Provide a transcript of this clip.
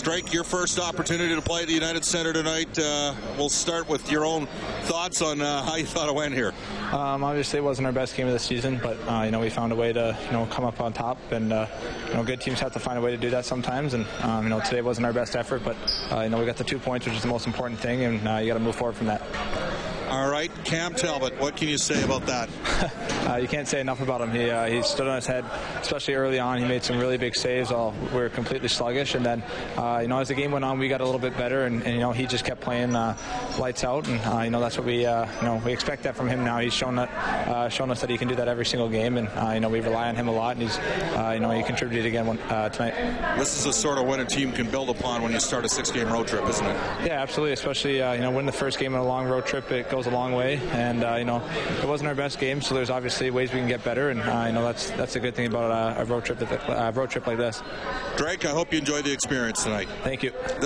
Drake, your first opportunity to play at the United Center tonight. Uh, we'll start with your own thoughts on uh, how you thought it went here. Um, obviously, it wasn't our best game of the season, but uh, you know we found a way to you know come up on top, and uh, you know good teams have to find a way to do that sometimes. And um, you know today wasn't our best effort, but uh, you know we got the two points, which is the most important thing, and uh, you got to move forward from that. All right, Cam Talbot, what can you say about that? uh, you can't say enough about him. He uh, he stood on his head, especially early on. He made some really big saves while we were completely sluggish, and then uh, you know as the game went on, we got a little bit better, and, and you know he just kept playing uh, lights out, and uh, you know that's what we uh, you know we expect that from him now. He's shown that shown us that he can do that every single game, and you know we rely on him a lot, and he's you know he contributed again one, tonight. This is a sort of win a team can build upon when you start a six-game road trip, isn't it? Yeah, absolutely. Especially you know win the first game in a long road trip, it goes a long way and uh, you know it wasn't our best game, so there's obviously ways we can get better, and uh, you know that's that's a good thing about uh, a road trip a road trip like this. Drake, I hope you enjoyed the experience tonight. Thank you.